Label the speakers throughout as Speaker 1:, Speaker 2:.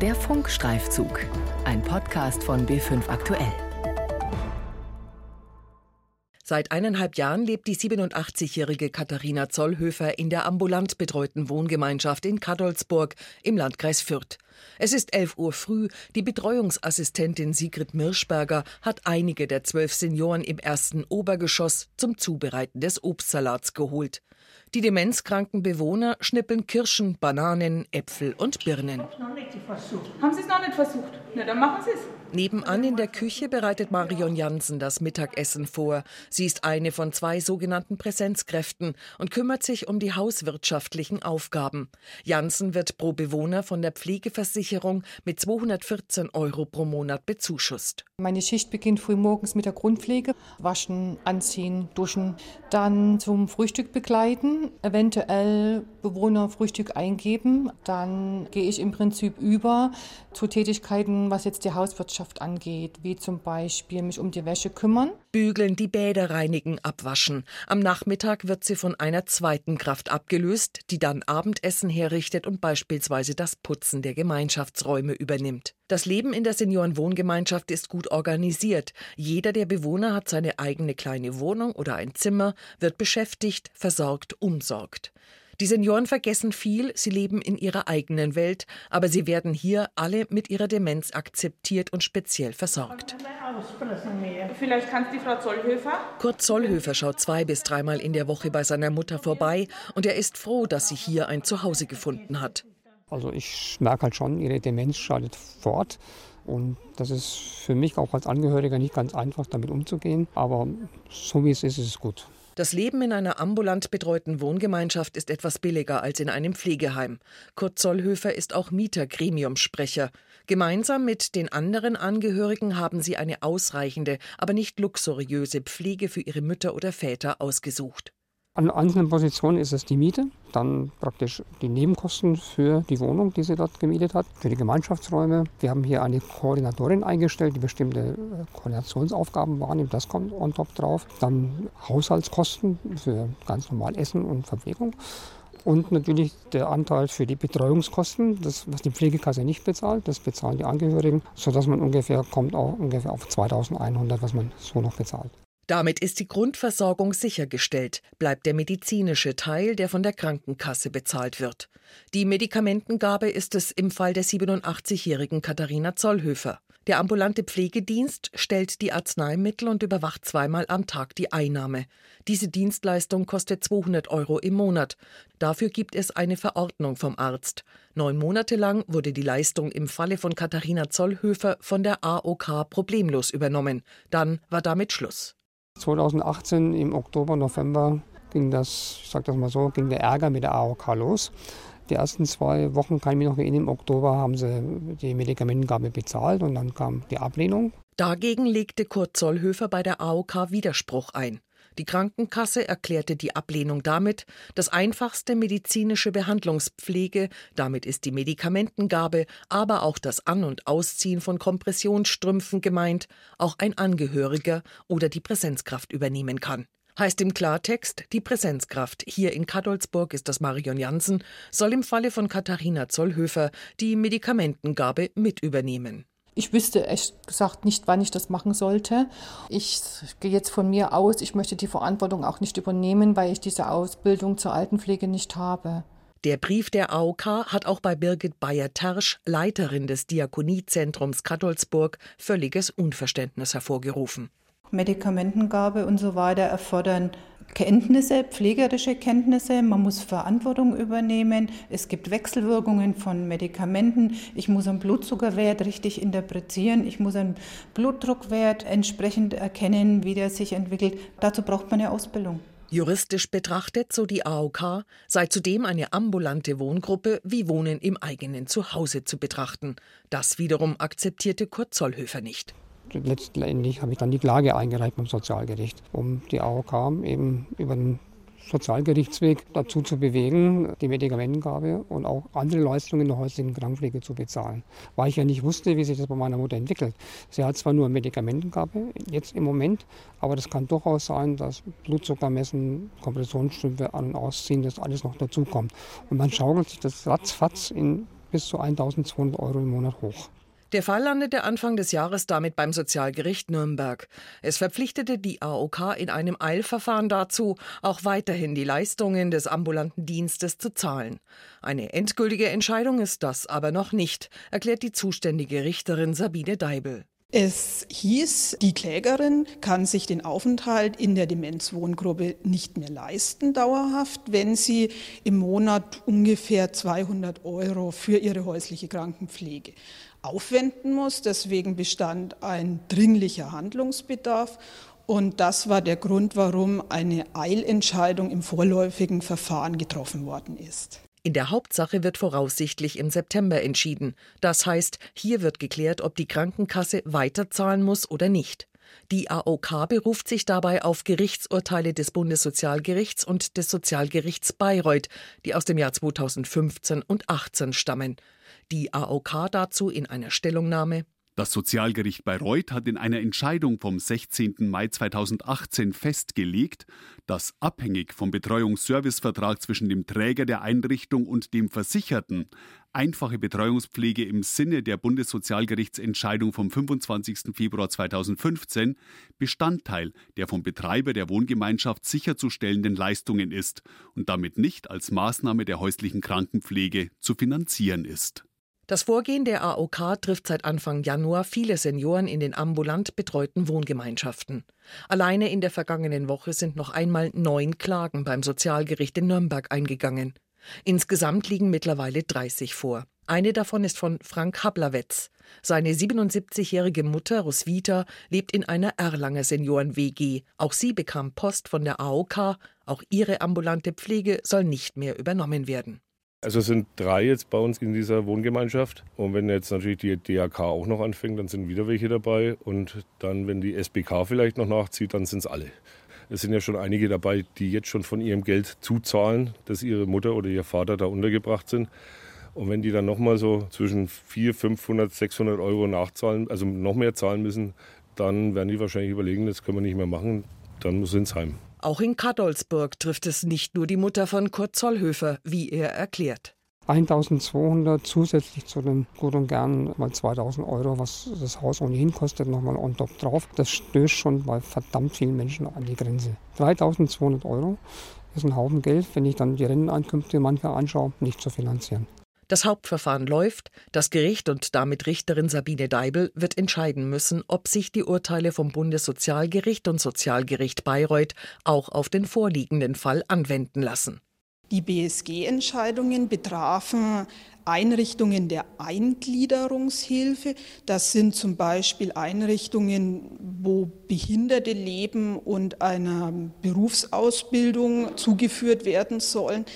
Speaker 1: Der Funkstreifzug, ein Podcast von B5 Aktuell.
Speaker 2: Seit eineinhalb Jahren lebt die 87-jährige Katharina Zollhöfer in der ambulant betreuten Wohngemeinschaft in Kadolsburg im Landkreis Fürth. Es ist 11 Uhr früh. Die Betreuungsassistentin Sigrid Mirschberger hat einige der zwölf Senioren im ersten Obergeschoss zum Zubereiten des Obstsalats geholt. Die demenzkranken Bewohner schnippeln Kirschen, Bananen, Äpfel und Birnen.
Speaker 3: Haben Sie es noch nicht versucht? Na, dann machen Sie es.
Speaker 2: Nebenan in der Küche bereitet Marion Jansen das Mittagessen vor. Sie ist eine von zwei sogenannten Präsenzkräften und kümmert sich um die hauswirtschaftlichen Aufgaben. Jansen wird pro Bewohner von der Pflegeversicherung mit 214 Euro pro Monat bezuschusst.
Speaker 4: Meine Schicht beginnt früh morgens mit der Grundpflege. Waschen, anziehen, duschen. Dann zum Frühstück begleiten, eventuell Bewohner Frühstück eingeben. Dann gehe ich im Prinzip über zu Tätigkeiten, was jetzt die Hauswirtschaft Landwirtschaft angeht, wie zum Beispiel mich um die Wäsche kümmern.
Speaker 2: Bügeln, die Bäder reinigen, abwaschen. Am Nachmittag wird sie von einer zweiten Kraft abgelöst, die dann Abendessen herrichtet und beispielsweise das Putzen der Gemeinschaftsräume übernimmt. Das Leben in der Seniorenwohngemeinschaft ist gut organisiert. Jeder der Bewohner hat seine eigene kleine Wohnung oder ein Zimmer, wird beschäftigt, versorgt, umsorgt. Die Senioren vergessen viel, sie leben in ihrer eigenen Welt, aber sie werden hier alle mit ihrer Demenz akzeptiert und speziell versorgt.
Speaker 3: Vielleicht kann es die Frau Zollhöfer?
Speaker 2: Kurt Zollhöfer schaut zwei bis dreimal in der Woche bei seiner Mutter vorbei und er ist froh, dass sie hier ein Zuhause gefunden hat.
Speaker 5: Also ich merke halt schon, ihre Demenz schreitet fort. Und das ist für mich auch als Angehöriger nicht ganz einfach, damit umzugehen. Aber so wie es ist, ist es gut.
Speaker 2: Das Leben in einer ambulant betreuten Wohngemeinschaft ist etwas billiger als in einem Pflegeheim. Kurt Zollhöfer ist auch Mietergremiumsprecher. Gemeinsam mit den anderen Angehörigen haben sie eine ausreichende, aber nicht luxuriöse Pflege für ihre Mütter oder Väter ausgesucht.
Speaker 5: An einzelnen Positionen ist es die Miete, dann praktisch die Nebenkosten für die Wohnung, die sie dort gemietet hat, für die Gemeinschaftsräume. Wir haben hier eine Koordinatorin eingestellt, die bestimmte äh, Koordinationsaufgaben wahrnimmt, das kommt on top drauf. Dann Haushaltskosten für ganz normal Essen und Verpflegung. Und natürlich der Anteil für die Betreuungskosten, das, was die Pflegekasse nicht bezahlt, das bezahlen die Angehörigen, sodass man ungefähr kommt auch ungefähr auf 2100, was man so noch bezahlt.
Speaker 2: Damit ist die Grundversorgung sichergestellt, bleibt der medizinische Teil, der von der Krankenkasse bezahlt wird. Die Medikamentengabe ist es im Fall der 87-jährigen Katharina Zollhöfer. Der ambulante Pflegedienst stellt die Arzneimittel und überwacht zweimal am Tag die Einnahme. Diese Dienstleistung kostet 200 Euro im Monat. Dafür gibt es eine Verordnung vom Arzt. Neun Monate lang wurde die Leistung im Falle von Katharina Zollhöfer von der AOK problemlos übernommen. Dann war damit Schluss.
Speaker 5: 2018 im Oktober, November ging das, ich sag das mal so, ging der Ärger mit der AOK los. Die ersten zwei Wochen, kann ich mich noch erinnern, im Oktober haben sie die Medikamentengabe bezahlt und dann kam die Ablehnung.
Speaker 2: Dagegen legte Kurt Zollhöfer bei der AOK Widerspruch ein. Die Krankenkasse erklärte die Ablehnung damit, dass einfachste medizinische Behandlungspflege, damit ist die Medikamentengabe, aber auch das An- und Ausziehen von Kompressionsstrümpfen gemeint, auch ein Angehöriger oder die Präsenzkraft übernehmen kann. Heißt im Klartext, die Präsenzkraft, hier in Kadolsburg ist das Marion Jansen, soll im Falle von Katharina Zollhöfer die Medikamentengabe mit übernehmen.
Speaker 4: Ich wüsste echt gesagt nicht, wann ich das machen sollte. Ich gehe jetzt von mir aus, ich möchte die Verantwortung auch nicht übernehmen, weil ich diese Ausbildung zur Altenpflege nicht habe.
Speaker 2: Der Brief der AOK hat auch bei Birgit Bayer-Tersch, Leiterin des Diakoniezentrums Kadolsburg, völliges Unverständnis hervorgerufen.
Speaker 6: Medikamentengabe und so weiter erfordern Kenntnisse, pflegerische Kenntnisse. Man muss Verantwortung übernehmen. Es gibt Wechselwirkungen von Medikamenten. Ich muss einen Blutzuckerwert richtig interpretieren. Ich muss einen Blutdruckwert entsprechend erkennen, wie der sich entwickelt. Dazu braucht man eine Ausbildung.
Speaker 2: Juristisch betrachtet, so die AOK, sei zudem eine ambulante Wohngruppe wie Wohnen im eigenen Zuhause zu betrachten. Das wiederum akzeptierte Kurt Zollhöfer nicht
Speaker 5: letztendlich habe ich dann die Klage eingereicht beim Sozialgericht, um die AOK eben über den Sozialgerichtsweg dazu zu bewegen, die Medikamentengabe und auch andere Leistungen in der häuslichen Krankenpflege zu bezahlen. Weil ich ja nicht wusste, wie sich das bei meiner Mutter entwickelt. Sie hat zwar nur Medikamentengabe jetzt im Moment, aber das kann durchaus sein, dass Blutzucker messen, Kompressionsstrümpfe an- und ausziehen, das alles noch dazukommt. Und man schaukelt sich das ratzfatz in bis zu 1200 Euro im Monat hoch.
Speaker 2: Der Fall landete Anfang des Jahres damit beim Sozialgericht Nürnberg. Es verpflichtete die AOK in einem Eilverfahren dazu, auch weiterhin die Leistungen des ambulanten Dienstes zu zahlen. Eine endgültige Entscheidung ist das aber noch nicht, erklärt die zuständige Richterin Sabine Deibel.
Speaker 7: Es hieß, die Klägerin kann sich den Aufenthalt in der Demenzwohngruppe nicht mehr leisten dauerhaft, wenn sie im Monat ungefähr 200 Euro für ihre häusliche Krankenpflege aufwenden muss. Deswegen bestand ein dringlicher Handlungsbedarf. Und das war der Grund, warum eine Eilentscheidung im vorläufigen Verfahren getroffen worden ist.
Speaker 2: In der Hauptsache wird voraussichtlich im September entschieden. Das heißt, hier wird geklärt, ob die Krankenkasse weiterzahlen muss oder nicht. Die AOK beruft sich dabei auf Gerichtsurteile des Bundessozialgerichts und des Sozialgerichts Bayreuth, die aus dem Jahr 2015 und 2018 stammen. Die AOK dazu in einer Stellungnahme
Speaker 8: das Sozialgericht Bayreuth hat in einer Entscheidung vom 16. Mai 2018 festgelegt, dass abhängig vom Betreuungsservicevertrag zwischen dem Träger der Einrichtung und dem Versicherten einfache Betreuungspflege im Sinne der Bundessozialgerichtsentscheidung vom 25. Februar 2015 Bestandteil der vom Betreiber der Wohngemeinschaft sicherzustellenden Leistungen ist und damit nicht als Maßnahme der häuslichen Krankenpflege zu finanzieren ist.
Speaker 2: Das Vorgehen der AOK trifft seit Anfang Januar viele Senioren in den ambulant betreuten Wohngemeinschaften. Alleine in der vergangenen Woche sind noch einmal neun Klagen beim Sozialgericht in Nürnberg eingegangen. Insgesamt liegen mittlerweile 30 vor. Eine davon ist von Frank Hablawetz. Seine 77-jährige Mutter Roswitha lebt in einer Erlanger Senioren-WG. Auch sie bekam Post von der AOK. Auch ihre ambulante Pflege soll nicht mehr übernommen werden.
Speaker 9: Also es sind drei jetzt bei uns in dieser Wohngemeinschaft. Und wenn jetzt natürlich die DAK auch noch anfängt, dann sind wieder welche dabei. Und dann, wenn die SBK vielleicht noch nachzieht, dann sind es alle. Es sind ja schon einige dabei, die jetzt schon von ihrem Geld zuzahlen, dass ihre Mutter oder ihr Vater da untergebracht sind. Und wenn die dann nochmal so zwischen 400, 500, 600 Euro nachzahlen, also noch mehr zahlen müssen, dann werden die wahrscheinlich überlegen, das können wir nicht mehr machen, dann muss ins Heim.
Speaker 2: Auch in Kadolsburg trifft es nicht nur die Mutter von Kurt Zollhöfer, wie er erklärt.
Speaker 5: 1200 zusätzlich zu den gut und gern mal 2000 Euro, was das Haus ohnehin kostet, nochmal on top drauf. Das stößt schon bei verdammt vielen Menschen an die Grenze. 3200 Euro ist ein Haufen Geld, wenn ich dann die Renteneinkünfte mancher anschaue, nicht zu finanzieren.
Speaker 2: Das Hauptverfahren läuft. Das Gericht und damit Richterin Sabine Deibel wird entscheiden müssen, ob sich die Urteile vom Bundessozialgericht und Sozialgericht Bayreuth auch auf den vorliegenden Fall anwenden lassen.
Speaker 7: Die BSG-Entscheidungen betrafen Einrichtungen der Eingliederungshilfe. Das sind zum Beispiel Einrichtungen, wo Behinderte leben und einer Berufsausbildung zugeführt werden sollen.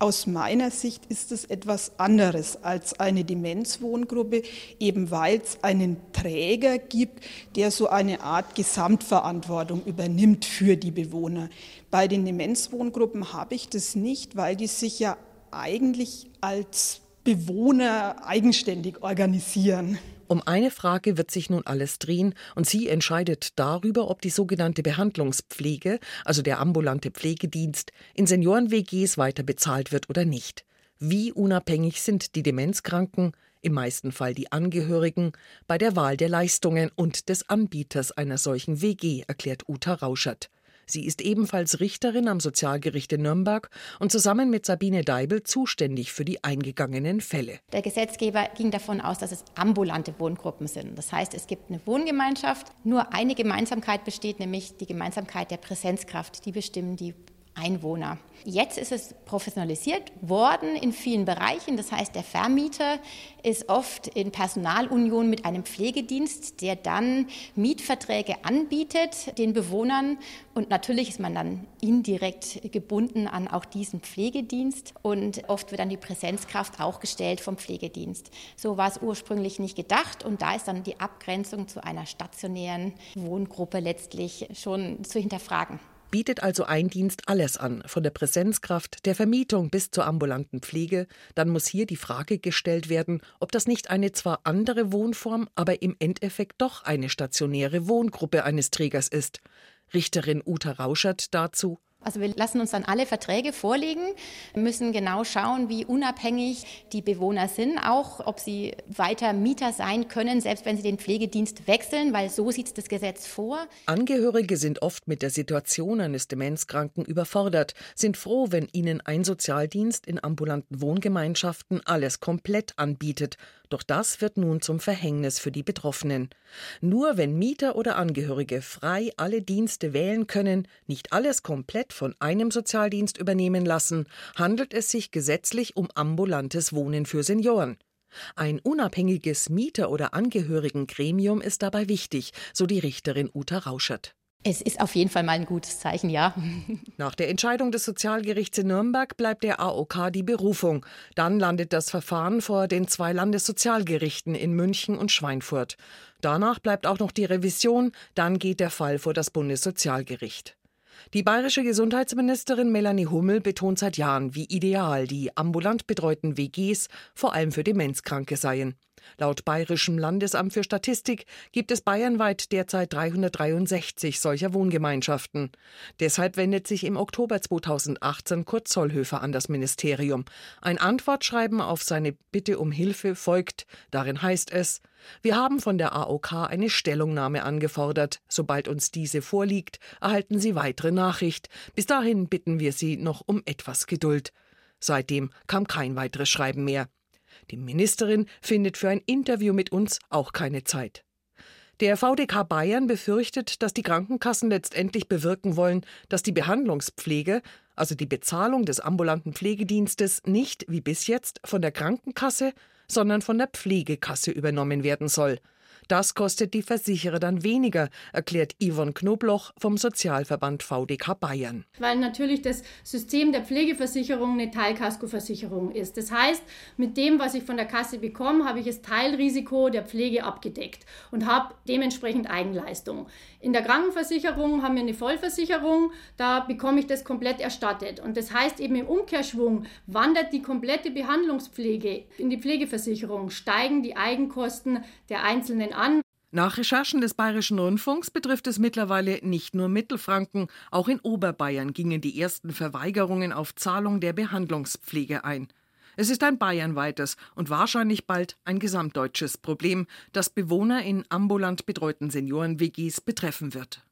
Speaker 7: Aus meiner Sicht ist es etwas anderes als eine Demenzwohngruppe, eben weil es einen Träger gibt, der so eine Art Gesamtverantwortung übernimmt für die Bewohner. Bei den Demenzwohngruppen habe ich das nicht, weil die sich ja eigentlich als Bewohner eigenständig organisieren.
Speaker 2: Um eine Frage wird sich nun alles drehen und sie entscheidet darüber, ob die sogenannte Behandlungspflege, also der ambulante Pflegedienst, in Senioren-WGs weiter bezahlt wird oder nicht. Wie unabhängig sind die Demenzkranken, im meisten Fall die Angehörigen, bei der Wahl der Leistungen und des Anbieters einer solchen WG, erklärt Uta Rauschert. Sie ist ebenfalls Richterin am Sozialgericht in Nürnberg und zusammen mit Sabine Deibel zuständig für die eingegangenen Fälle.
Speaker 10: Der Gesetzgeber ging davon aus, dass es ambulante Wohngruppen sind. Das heißt, es gibt eine Wohngemeinschaft. Nur eine Gemeinsamkeit besteht, nämlich die Gemeinsamkeit der Präsenzkraft. Die bestimmen die Einwohner. Jetzt ist es professionalisiert worden in vielen Bereichen. Das heißt, der Vermieter ist oft in Personalunion mit einem Pflegedienst, der dann Mietverträge anbietet den Bewohnern. Und natürlich ist man dann indirekt gebunden an auch diesen Pflegedienst. Und oft wird dann die Präsenzkraft auch gestellt vom Pflegedienst. So war es ursprünglich nicht gedacht. Und da ist dann die Abgrenzung zu einer stationären Wohngruppe letztlich schon zu hinterfragen
Speaker 2: bietet also ein Dienst alles an, von der Präsenzkraft, der Vermietung bis zur ambulanten Pflege, dann muss hier die Frage gestellt werden, ob das nicht eine zwar andere Wohnform, aber im Endeffekt doch eine stationäre Wohngruppe eines Trägers ist. Richterin Uta Rauschert dazu
Speaker 10: Also wir lassen uns dann alle Verträge vorlegen, müssen genau schauen, wie unabhängig die Bewohner sind, auch ob sie weiter Mieter sein können, selbst wenn sie den Pflegedienst wechseln, weil so sieht das Gesetz vor.
Speaker 2: Angehörige sind oft mit der Situation eines Demenzkranken überfordert, sind froh, wenn ihnen ein Sozialdienst in ambulanten Wohngemeinschaften alles komplett anbietet doch das wird nun zum Verhängnis für die Betroffenen. Nur wenn Mieter oder Angehörige frei alle Dienste wählen können, nicht alles komplett von einem Sozialdienst übernehmen lassen, handelt es sich gesetzlich um ambulantes Wohnen für Senioren. Ein unabhängiges Mieter- oder Angehörigengremium ist dabei wichtig, so die Richterin Uta Rauschert.
Speaker 10: Es ist auf jeden Fall mal ein gutes Zeichen, ja.
Speaker 2: Nach der Entscheidung des Sozialgerichts in Nürnberg bleibt der AOK die Berufung. Dann landet das Verfahren vor den zwei Landessozialgerichten in München und Schweinfurt. Danach bleibt auch noch die Revision, dann geht der Fall vor das Bundessozialgericht. Die bayerische Gesundheitsministerin Melanie Hummel betont seit Jahren, wie ideal die ambulant betreuten WGs vor allem für Demenzkranke seien. Laut Bayerischem Landesamt für Statistik gibt es bayernweit derzeit 363 solcher Wohngemeinschaften. Deshalb wendet sich im Oktober 2018 Kurt Zollhöfer an das Ministerium. Ein Antwortschreiben auf seine Bitte um Hilfe folgt. Darin heißt es, wir haben von der AOK eine Stellungnahme angefordert. Sobald uns diese vorliegt, erhalten Sie weitere Nachricht. Bis dahin bitten wir Sie noch um etwas Geduld. Seitdem kam kein weiteres Schreiben mehr. Die Ministerin findet für ein Interview mit uns auch keine Zeit. Der VDK Bayern befürchtet, dass die Krankenkassen letztendlich bewirken wollen, dass die Behandlungspflege, also die Bezahlung des ambulanten Pflegedienstes, nicht wie bis jetzt von der Krankenkasse, sondern von der Pflegekasse übernommen werden soll. Das kostet die Versicherer dann weniger, erklärt Yvonne Knobloch vom Sozialverband VDK Bayern.
Speaker 11: Weil natürlich das System der Pflegeversicherung eine Teilkaskoversicherung ist. Das heißt, mit dem, was ich von der Kasse bekomme, habe ich das Teilrisiko der Pflege abgedeckt und habe dementsprechend Eigenleistung. In der Krankenversicherung haben wir eine Vollversicherung, da bekomme ich das komplett erstattet. Und das heißt eben im Umkehrschwung wandert die komplette Behandlungspflege in die Pflegeversicherung, steigen die Eigenkosten der einzelnen an.
Speaker 2: Nach Recherchen des Bayerischen Rundfunks betrifft es mittlerweile nicht nur Mittelfranken, auch in Oberbayern gingen die ersten Verweigerungen auf Zahlung der Behandlungspflege ein. Es ist ein bayernweites und wahrscheinlich bald ein gesamtdeutsches Problem, das Bewohner in ambulant betreuten Senioren-WGs betreffen wird.